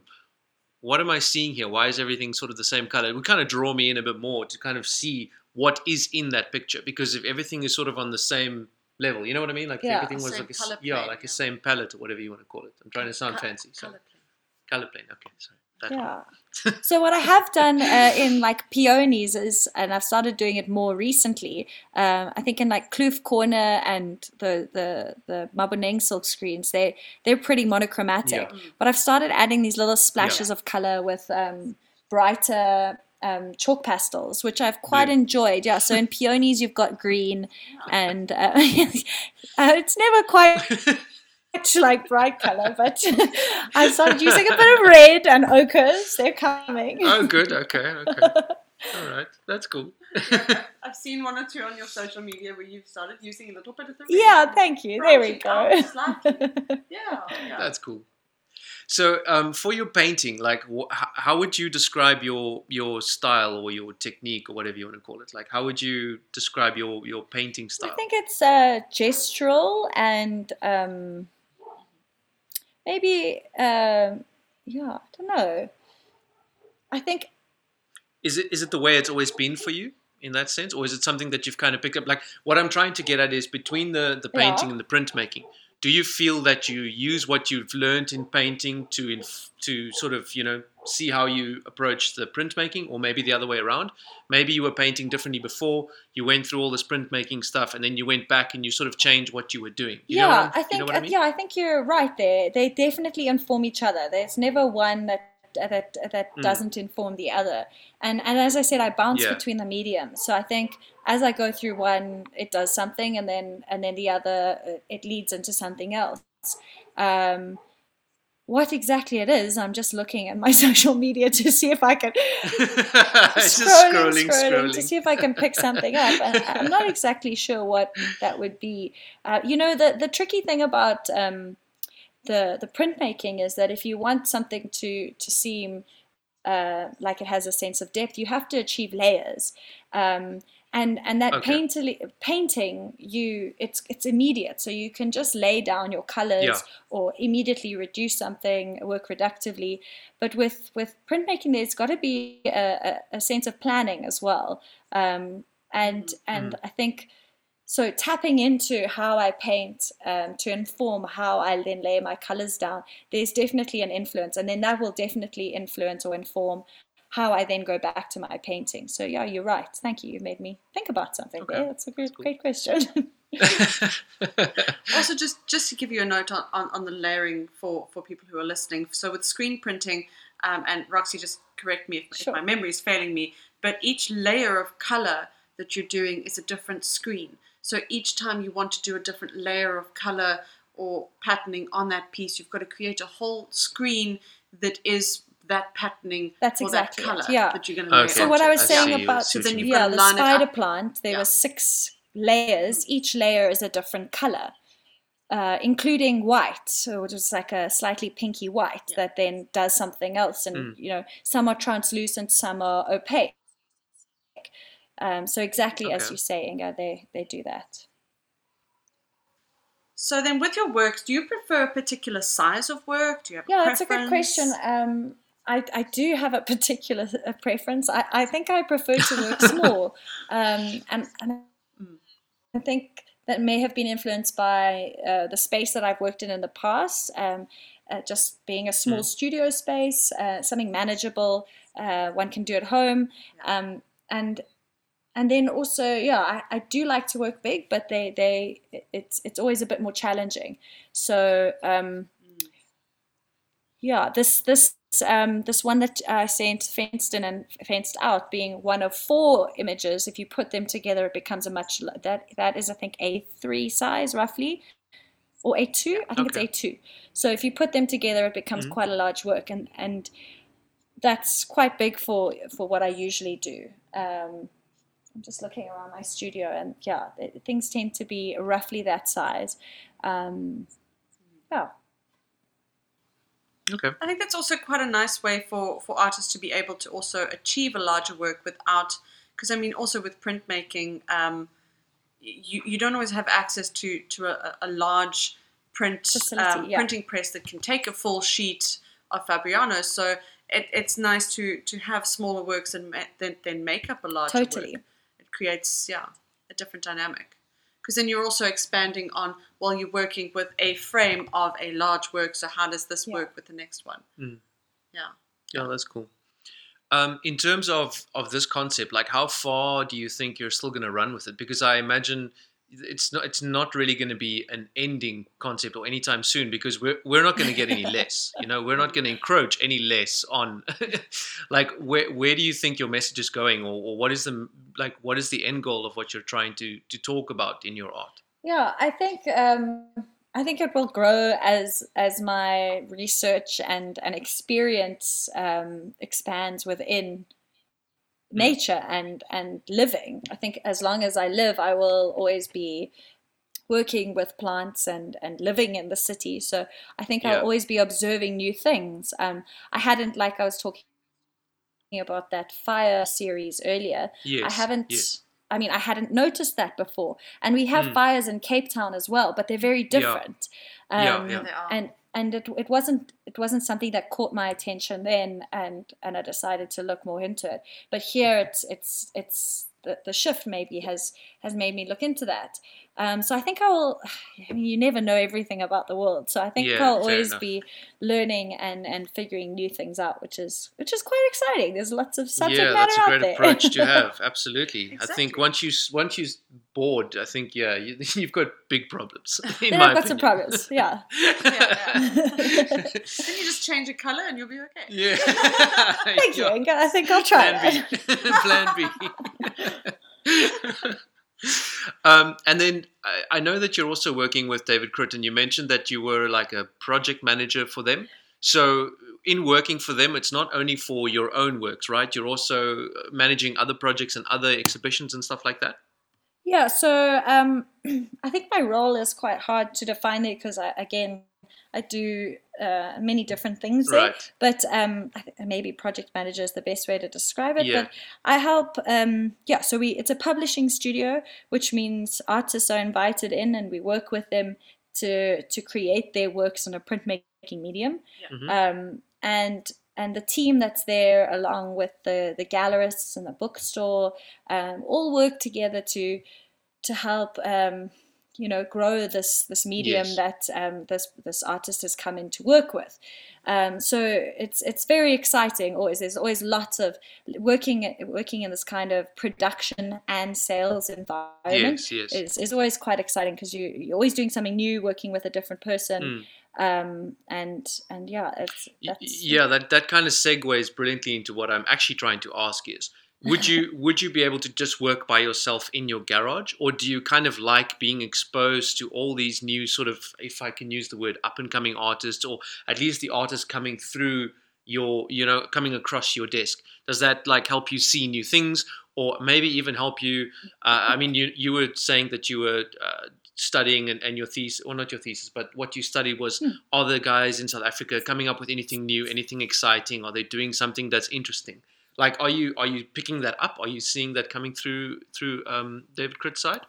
what am I seeing here? Why is everything sort of the same color? It would kind of draw me in a bit more to kind of see what is in that picture because if everything is sort of on the same level, you know what I mean? Like yeah, everything was like a, yeah, like yeah. a same palette or whatever you want to call it. I'm trying to sound fancy. So. Color plane. Okay, sorry. That yeah. so what I have done uh, (laughs) in like peonies is, and I've started doing it more recently. Um, I think in like Kloof Corner and the the the Maboneng silk screens, they they're pretty monochromatic. Yeah. But I've started adding these little splashes yeah. of color with um, brighter um, chalk pastels, which I've quite yeah. enjoyed. Yeah, so in (laughs) peonies you've got green, and uh, (laughs) uh, it's never quite like bright color, but (laughs) I started using a bit of red and ochres. They're coming. Oh, good. Okay. Okay. (laughs) All right. That's cool. (laughs) I've seen one or two on your social media where you've started using a little bit of the Yeah, thank you. There we go. yeah, yeah. That's cool. So, um, for your painting, like, wh- how would you describe your your style or your technique or whatever you want to call it? Like, how would you describe your your painting style? I think it's uh, gestural and um, maybe um, yeah, I don't know. I think is it is it the way it's always been for you in that sense, or is it something that you've kind of picked up? Like what I'm trying to get at is between the the painting yeah. and the printmaking. Do you feel that you use what you've learned in painting to inf- to sort of you know see how you approach the printmaking, or maybe the other way around? Maybe you were painting differently before. You went through all this printmaking stuff, and then you went back and you sort of changed what you were doing. You yeah, I think. You know I mean? Yeah, I think you're right there. They definitely inform each other. There's never one that that that mm. doesn't inform the other. And and as I said, I bounce yeah. between the mediums. So I think as I go through one, it does something, and then and then the other, it leads into something else. Um, what exactly it is, I'm just looking at my (laughs) social media to see if I can (laughs) scrolling, scrolling, scrolling, to see if I can pick something up. (laughs) And I'm not exactly sure what that would be. Uh, you know, the the tricky thing about um, the the printmaking is that if you want something to to seem uh, like it has a sense of depth, you have to achieve layers. Um, and and that okay. painting painting you it's it's immediate so you can just lay down your colors yeah. or immediately reduce something work reductively but with with printmaking there's got to be a, a, sense of planning as well um, and mm. and i think so tapping into how I paint um, to inform how I then lay my colors down, there's definitely an influence, and then that will definitely influence or inform how I then go back to my painting. So yeah, you're right. Thank you. You made me think about something okay. there. That's a great, cool. great question. (laughs) (laughs) also, just just to give you a note on, on, on, the layering for, for people who are listening. So with screen printing, um, and Roxy, just correct me if, sure. if my memory is failing me, but each layer of color that you're doing is a different screen. So each time you want to do a different layer of color or patterning on that piece, you've got to create a whole screen that is that patterning That's or exactly that color it, yeah. that you're going to okay. So what I was I saying about so then you've yeah, the spider plant, there yeah. were six layers. Each layer is a different color. Uh, including white, so which is like a slightly pinky white yeah. that then does something else. And mm. you know, some are translucent, some are opaque. Um, so exactly okay. as you say, Inga, they they do that. So then, with your works, do you prefer a particular size of work? Do you have yeah, a that's a good question. Um, I, I do have a particular (laughs) preference. I, I think I prefer to work small, (laughs) um, and, and I think that may have been influenced by uh, the space that I've worked in in the past. Um, uh, just being a small mm. studio space, uh, something manageable, uh, one can do at home, um, and and then also yeah I, I do like to work big but they they it's it's always a bit more challenging so um yeah this this um, this one that I sent fenced in and fenced out being one of four images if you put them together it becomes a much that that is I think a3 size roughly or a2 I think okay. it's a2 so if you put them together it becomes mm-hmm. quite a large work and and that's quite big for for what I usually do um, I'm just looking around my studio, and yeah, things tend to be roughly that size. Um, yeah. Okay. I think that's also quite a nice way for, for artists to be able to also achieve a larger work without, because I mean, also with printmaking, um, you, you don't always have access to, to a, a large print Facility, um, yeah. printing press that can take a full sheet of Fabriano. So it, it's nice to, to have smaller works and then, then make up a larger totally. work creates yeah a different dynamic because then you're also expanding on while you're working with a frame of a large work so how does this yeah. work with the next one mm. yeah yeah that's cool um, in terms of of this concept like how far do you think you're still going to run with it because i imagine it's not it's not really going to be an ending concept or anytime soon because we're we're not going to get any (laughs) less you know we're not going to encroach any less on (laughs) like where where do you think your message is going or, or what is the like what is the end goal of what you're trying to to talk about in your art yeah i think um I think it will grow as as my research and and experience um, expands within. Nature and and living. I think as long as I live, I will always be working with plants and and living in the city. So I think yeah. I'll always be observing new things. Um, I hadn't like I was talking about that fire series earlier. Yes. I haven't. Yes. I mean, I hadn't noticed that before. And we have mm. fires in Cape Town as well, but they're very different. Yeah. Um, yeah, yeah. And and it, it wasn't it wasn't something that caught my attention then and and I decided to look more into it. But here it's it's it's the, the shift maybe has has made me look into that. Um, so I think I will (sighs) I mean, you never know everything about the world. So I think yeah, I'll always enough. be learning and and figuring new things out which is which is quite exciting. There's lots of subject yeah, matter that's a great there. approach to (laughs) have. Absolutely. Exactly. I think once you once you bored I think yeah you, (laughs) have got big problems (laughs) in my I've got some problems yeah, yeah, yeah. then you just change the color and you'll be okay. Yeah. Thank you I think I'll try plan that. B plan B um, and then I, I, know that you're also working with David Krut, and you mentioned that you were like a project manager for them. So, in working for them, it's not only for your own works, right? You're also managing other projects and other exhibitions and stuff like that. Yeah, so um, (clears throat) I think my role is quite hard to define there because, again, I do uh, many different things right. there. But um, maybe project manager is the best way to describe it. Yeah. But I help. Um, yeah, so we it's a publishing studio, which means artists are invited in, and we work with them to to create their works in a printmaking medium. Yeah. Mm-hmm. Um, and and the team that's there, along with the the gallerists and the bookstore, um, all work together to to help um, you know grow this this medium Yes. that um, this this artist has come in to work with. Um, so it's it's very exciting. Always there's always lots of working working in this kind of production and sales environment Yes, yes. is, is always quite exciting because you you're always doing something new, working with a different person, Mm. um, and and yeah, it's that's yeah that, that kind of segues brilliantly into what i'm actually trying to ask is would you would you be able to just work by yourself in your garage? Or do you kind of like being exposed to all these new sort of if i can use the word up and coming artists or at least the artists coming through your you know coming across your desk? Does that like help you see new things or maybe even help you uh, i mean you you were saying that you were uh, studying and, and your thesis or not your thesis but what you studied was Hmm. are the guys in south africa coming up with anything new anything exciting? Are they doing something that's interesting like are you are you picking that up are you seeing that coming through through um, david Krut's side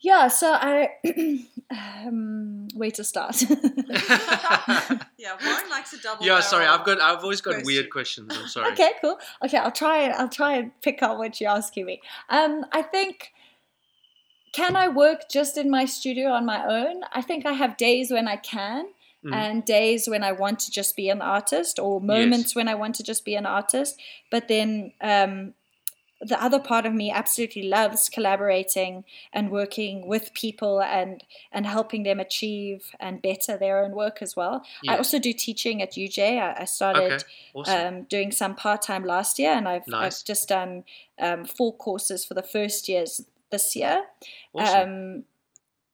yeah. So I (clears throat) um, where to start. (laughs) yeah, Warren likes a double. yeah sorry i've got i've always got question. weird questions i'm (laughs) sorry Okay, cool. Okay, I'll try and I'll try and pick up what you're asking me. Um, I think can I work just in my studio on my own? I think I have days when I can, Mhm. and days when I want to just be an artist, or moments when I want to just be an artist. But then um, the other part of me absolutely loves collaborating and working with people and and helping them achieve and better their own work as well. I also do teaching at UJ. I, I started okay awesome um, doing some part time last year, and I've, Nice. I've just done um, four courses for the first years this year. awesome Um,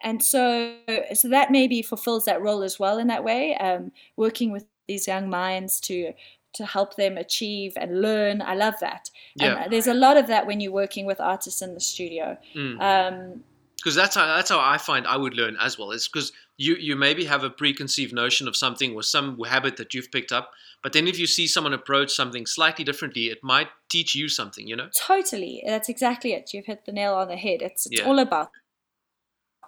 and so, so that maybe fulfills that role as well in that way, um, working with these young minds to to help them achieve and learn. I love that. yeah And there's a lot of that when you're working with artists in the studio. Mm. Um, because that's how that's how I find I would learn as well. It's because you you maybe have a preconceived notion of something or some habit that you've picked up, but then if you see someone approach something slightly differently, it might teach you something. You know? Totally. That's exactly it. You've hit the nail on the head. It's it's Yeah. all about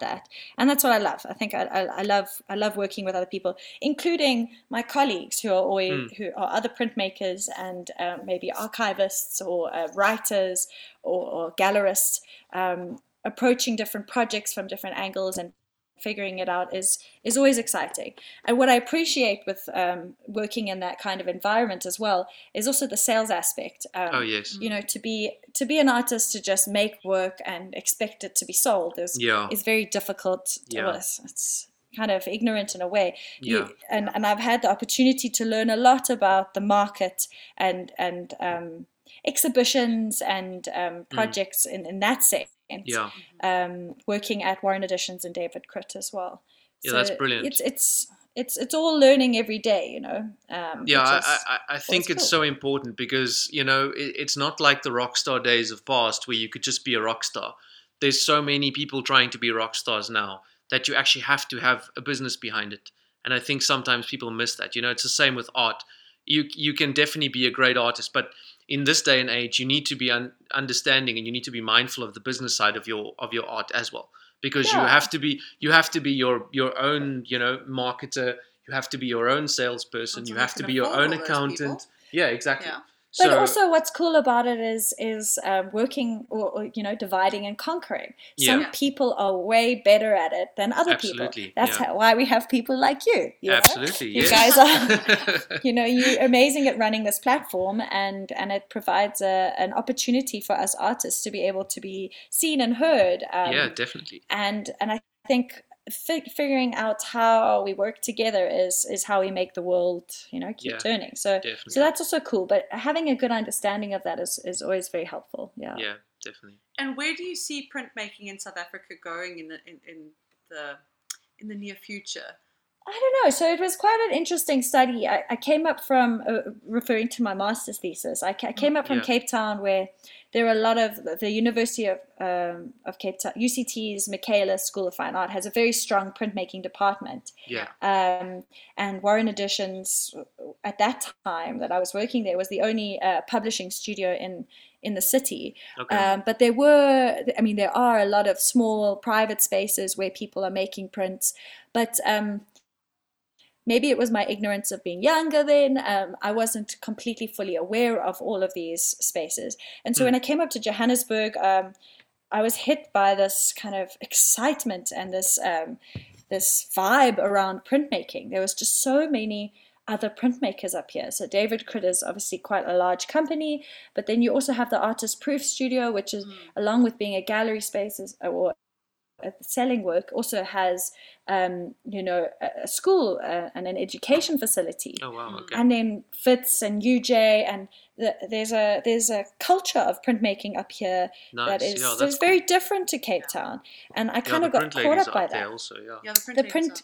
that. And that's what I love. I think I, I, I love I love working with other people, including my colleagues who are always Mm. who are other printmakers and um, maybe archivists or uh, writers or, or gallerists, um, approaching different projects from different angles and figuring it out is is always exciting. And what I appreciate with um, working in that kind of environment as well is also the sales aspect. Um, Oh yes, you know to be to be an artist to just make work and expect it to be sold is yeah, is very difficult Yeah. well, it's, it's kind of ignorant in a way You- yeah, and and I've had the opportunity to learn a lot about the market and and um, exhibitions and um, projects in, in that sense Mm. Yeah. um, working at Warren Editions and David Krut as well Yeah, that's brilliant. it's it's it's it's all learning every day you know um, Yeah, I, is- I, I- I think it's it's cool. so important because you know it, it's not like the rock star days of past where you could just be a rock star. There's so many people trying to be rock stars now that you actually have to have a business behind it, and I think sometimes people miss that. You know, it's the same with art. You you can definitely be a great artist, but in this day and age, you need to be un- understanding and you need to be mindful of the business side of your of your art as well, because you have to be you have to be your your own you know marketer. You have to be your own salesperson. You have to be your own accountant. people. Yeah, exactly. Yeah. But So also, what's cool about it is is um, working or, or you know dividing and conquering. Some Yeah. people are way better at it than other Absolutely, people. That's yeah. how, why we have people like you. you know? absolutely, You yes. guys are, (laughs) you know, you're amazing at running this platform, and and it provides a, an opportunity for us artists to be able to be seen and heard. Um, yeah, definitely. and and I think fi- figuring out how we work together is is how we make the world you know keep Yeah, turning. So Definitely. so that's also cool. But having a good understanding of that is is always very helpful. Yeah. yeah, definitely. And where do you see printmaking in South Africa going in the in, in the in the near future? I don't know. So it was quite an interesting study. I, I came up from uh, referring to my master's thesis. I, ca- I came up from Yeah. Cape Town, where there are a lot of the University of um, of Cape Town, UCT's Michaelis School of Fine Art has a very strong printmaking department. Yeah, Um, and Warren Editions, at that time that I was working there, was the only uh, publishing studio in in the city. okay. Um, but there were, I mean, there are a lot of small private spaces where people are making prints. But um, maybe it was my ignorance of being younger then. Um, I wasn't completely fully aware of all of these spaces. And so Mm. when I came up to Johannesburg, um, I was hit by this kind of excitement and this um, this vibe around printmaking. There was just so many other printmakers up here. So David Krut is obviously quite a large company, but then you also have the Artist Proof Studio, which is mm. along with being a gallery space is, or selling work also has um, you know a, school uh, and an education facility oh wow okay. and then Wits and uj and the, there's a there's a culture of printmaking up here nice. that is yeah, cool. very different to cape town and i kind yeah, of got caught up by that also, yeah. yeah the, the print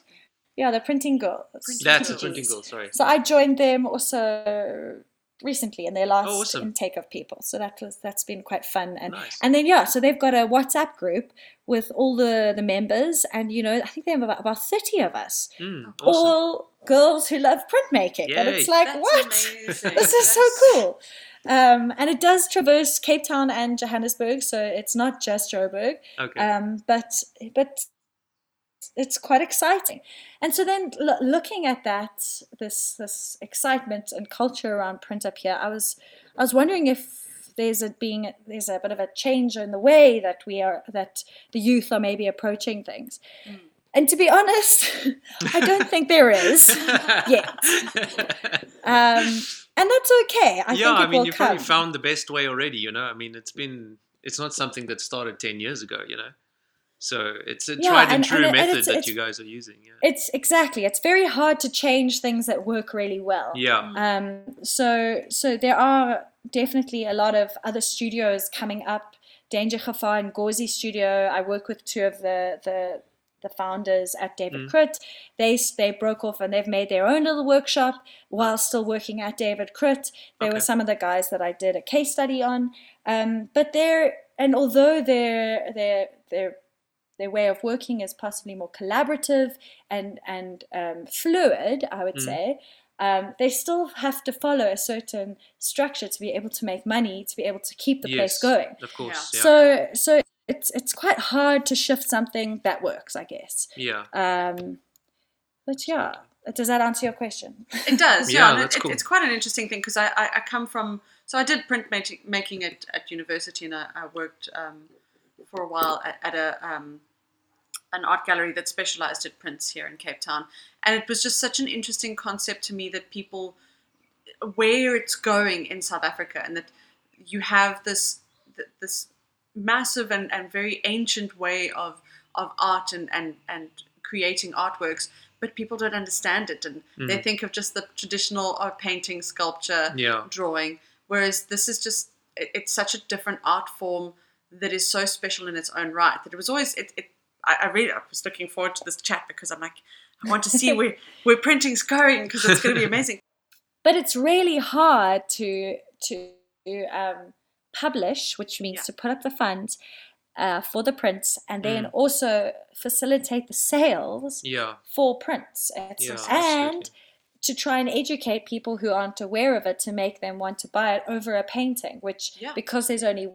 yeah the printing girls that's the printing girls sorry so i joined them also recently in their last oh, awesome. intake of people. So that was that's been quite fun. And nice. and then yeah, so they've got a WhatsApp group with all the the members, and you know I think they have about, about thirty of us, mm, awesome. all girls who love printmaking, Yay. and it's like that's what (laughs) this is so cool. Um, and it does traverse Cape Town and Johannesburg, so it's not just Joburg. Okay. Um, but but it's quite exciting. And so then l- looking at that, this this excitement and culture around print up here, I was I was wondering if there's a being there's a bit of a change in the way that we are that the youth are maybe approaching things. Mm. And to be honest, (laughs) I don't think there is (laughs) yet. Um, and that's okay. I yeah, I mean, you've come. probably found the best way already. You know, I mean, it's been it's not something that started ten years ago. You know. So it's a yeah, tried and, and true and, method and that you guys are using. Yeah. It's exactly. It's very hard to change things that work really well. Yeah. Um. So so there are definitely a lot of other studios coming up. Danger Gevaar and Gauzy Studio. I work with two of the the the founders at David mm. Krut. They they broke off and they've made their own little workshop while still working at David Krut. They okay. were some of the guys that I did a case study on. Um, but they're and although they're they're they're their way of working is possibly more collaborative and and um, fluid, I would mm. say. Um, they still have to follow a certain structure to be able to make money, to be able to keep the yes, place going. Of course. Yeah. So so it's it's quite hard to shift something that works, I guess. Yeah. Um, but yeah, does that answer your question? It does. (laughs) yeah, yeah that's it, cool. it's quite an interesting thing because I, I, I, come from so I did print making at, at university and I, I worked um, for a while at, at a um, an art gallery that specialized at prints here in Cape Town. And it was just such an interesting concept to me that people, where it's going in South Africa, and that you have this this massive and, and very ancient way of of art and, and, and creating artworks, but people don't understand it. And mm. they think of just the traditional art painting, sculpture, yeah. drawing. Whereas this is just, it, it's such a different art form that is so special in its own right that it was always, it, it I, I really I was looking forward to this chat because I'm like, I want to see where (laughs) where printing's going because it's going to be (laughs) amazing. But it's really hard to to um, publish, which means yeah. to put up the funds uh, for the prints, and then mm. also facilitate the sales yeah. for prints. Yeah, and to try and educate people who aren't aware of it to make them want to buy it over a painting, which yeah. because there's only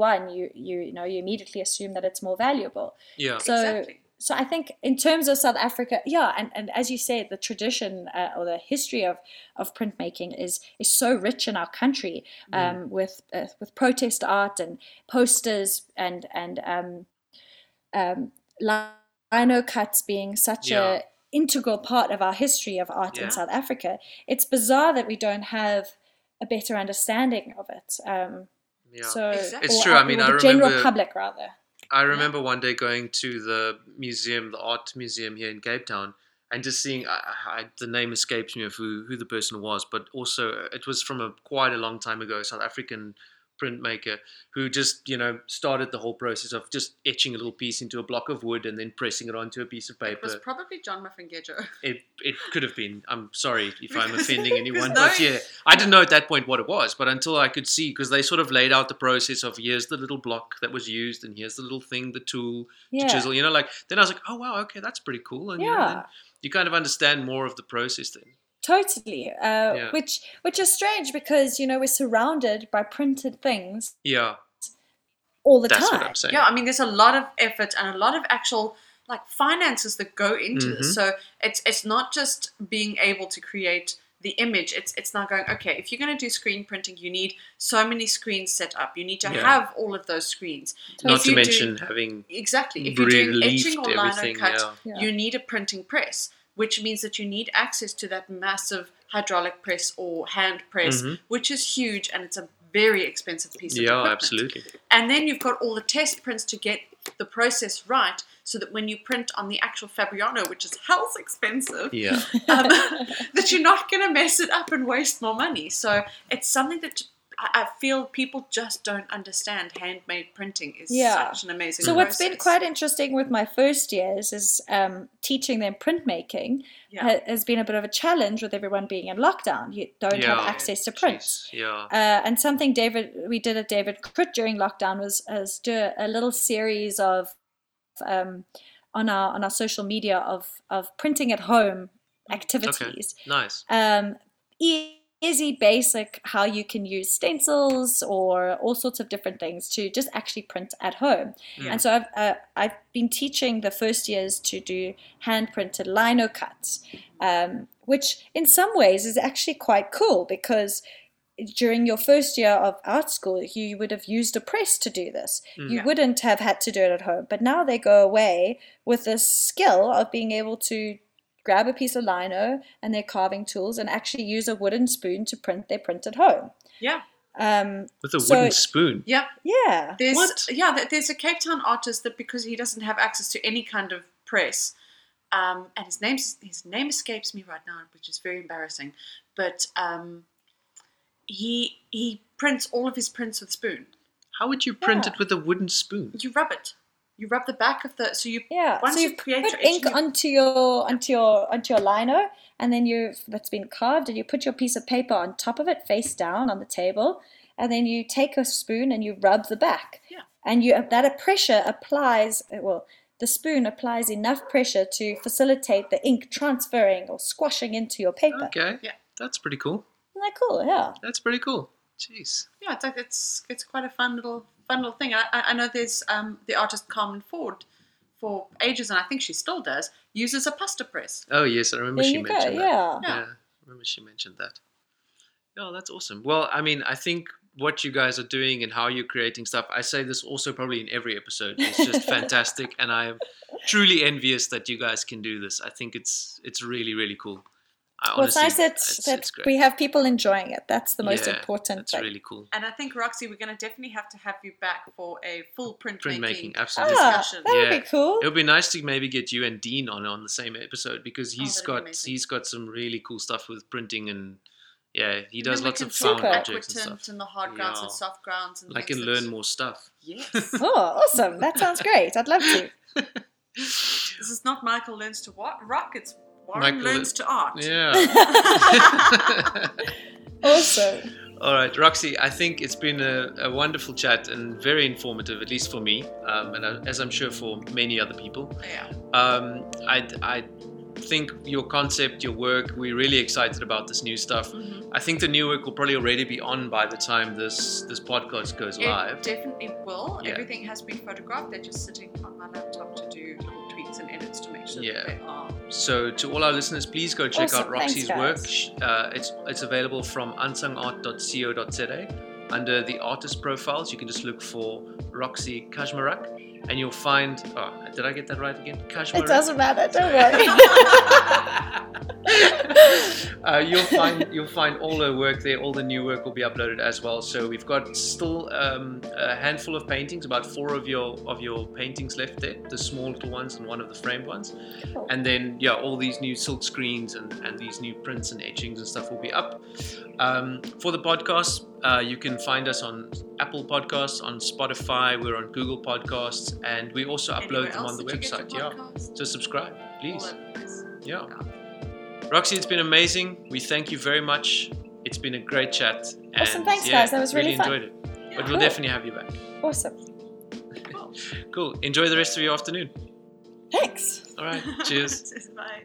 one, you you you know you immediately assume that it's more valuable. Yeah. So exactly. so I think in terms of South Africa, yeah, and, and as you said, the tradition uh, or the history of of printmaking is is so rich in our country, mm. um, mm. with uh, with protest art and posters and and um, um, lino cuts being such yeah. a integral part of our history of art yeah. in South Africa. It's bizarre that we don't have a better understanding of it. Um, yeah. So exactly. it's true. I mean, I remember general public rather. I remember yeah. one day going to the museum, the art museum here in Cape Town, and just seeing. I, I, the name escapes me of who who the person was, but also uh, it was from a quite a long time ago, South African printmaker who just you know started the whole process of just etching a little piece into a block of wood and then pressing it onto a piece of paper. It was probably John Muafangejo. (laughs) It it could have been. I'm sorry if I'm offending (laughs) anyone, but yeah, I didn't know at that point what it was. But until I could see, because they sort of laid out the process of here's the little block that was used and here's the little thing, the tool yeah. to chisel. You know, like then I was like, oh wow, okay, that's pretty cool. And yeah. you, know, you kind of understand more of the process then. Totally, uh, yeah. which which is strange because you know we're surrounded by printed things. Yeah. All the That's time. What I'm saying. Yeah, I mean, there's a lot of effort and a lot of actual like finances that go into mm-hmm. this. So it's it's not just being able to create the image. It's it's now going okay. If you're going to do screen printing, you need so many screens set up. You need to Yeah. have all of those screens. Not If to you do- mention having Exactly. If you're doing etching or lino everything. cut, Yeah. Yeah. you need a printing press, which means that you need access to that massive hydraulic press or hand press, Mhm. which is huge and it's a very expensive piece of Yeah, equipment. Yeah, absolutely. And then you've got all the test prints to get the process right so that when you print on the actual Fabriano, which is hell's expensive, Yeah. um, (laughs) that you're not going to mess it up and waste more money. So it's something that I I feel people just don't understand. Handmade printing is Yeah. such an amazing So what's been quite interesting with my first years is um, teaching them printmaking Yeah. ha- has been a bit of a challenge with everyone being in lockdown. You don't have access to prints. Jeez, Yeah. Uh, and something David we did at David Krut during lockdown was, was do a, a little series of um, on our on our social media of of printing at home activities. Nice. Um, e- easy, basic, how you can use stencils or all sorts of different things to just actually print at home. Mm. And so I've uh, I've been teaching the first years to do hand printed lino cuts, um, which in some ways is actually quite cool because during your first year of art school, you would have used a press to do this. Mm. You Yeah. wouldn't have had to do it at home. But now they go away with this skill of being able to grab a piece of lino and their carving tools and actually use a wooden spoon to print their print at home. Yeah, Um, With a So- wooden spoon. yeah. yeah. There's What? yeah, there's a Cape Town artist that because he doesn't have access to any kind of press, um, and his name's his name escapes me right now, which is very embarrassing. But um, he he prints all of his prints with spoon. How would you print Yeah. it with a wooden spoon? You rub it. You rub the back of the so you Yeah, Once so you you create put your ink etching- onto your onto your onto your lino, and then you that's been carved, and you put your piece of paper on top of it, face down on the table, and then you take a spoon and you rub the back. Yeah. And you that pressure applies uh, well. The spoon applies enough pressure to facilitate the ink transferring or squashing into your paper. Okay. Yeah. That's pretty cool. Isn't that cool? Yeah. That's pretty cool. Jeez. yeah, it's like it's it's quite a fun little fun little thing. I, I I know there's um, the artist Carmen Ford for ages, and I think she still does, uses a pasta press. Oh yes, I remember There she you go. mentioned that. Yeah. Yeah. Yeah, I remember she mentioned that. Oh, that's awesome. Well, I mean, I think what you guys are doing and how you're creating stuff, I say this also probably in every episode. It's just (laughs) fantastic, and I am truly envious that you guys can do this. I think it's it's really really cool. I Well, it's nice that, it's- that it's we have people enjoying it. That's the most Yeah, important That's thing. really cool. And I think Roxy, we're going to definitely have to have you back for a full printmaking. Printmaking, absolutely. Ah, discussion. that would Yeah. be cool. It would be nice to maybe get you and Dean on on the same episode because Oh, he's that'd be got he's got some really cool stuff with printing and yeah, he And does lots of talk fun Super. projects and stuff. and the hard grounds and soft grounds and I can learn more stuff. Yes. (laughs) Oh, awesome. That sounds great. I'd love to. (laughs) this is not Michael learns to what rock. It's Warren Michael learns to art. Yeah. (laughs) Awesome. All right, Roxy, I think it's been a, a wonderful chat and very informative, at least for me, um, and uh, as I'm sure for many other people. Yeah. Um, I, I think your concept, your work, we're really excited about this new stuff. Mhm. I think the new work will probably already be on by the time this this podcast goes live. It definitely will. Yeah. Everything has been photographed. They're just sitting on my laptop to do little tweaks and edits to make sure Yeah. that they are. So to all our listeners, please go check Awesome. out Roxy's Thanks, work. Uh, it's it's available from unsungart.co.za. Under the artist profiles, you can just look for Roxy Kajmarak, and you'll find. Oh, did I get that right again? Kajmarak. It doesn't matter. Don't (laughs) worry. uh, you'll find you'll find all the work there. All the new work will be uploaded as well. So we've got still um, a handful of paintings, about four of your of your paintings left there, the small little ones and one of the framed ones. Cool. And then yeah, all these new silk screens and, and these new prints and etchings and stuff will be up. Um, for the podcast, uh, you can find us on Apple Podcasts, on Spotify. We're on Google Podcasts, and we also upload Anywhere them else on the that you get website. your Yeah, podcast? so subscribe, All please. over the place. Yeah. Roxy, it's been amazing. We thank you very much. It's been a great chat. Awesome. Thanks, yeah, guys. That was really fun. enjoyed it. Yeah. But we'll Cool. definitely have you back. awesome. Cool. (laughs) Cool. Enjoy the rest of your afternoon. Thanks. All right. Cheers. (laughs) Bye.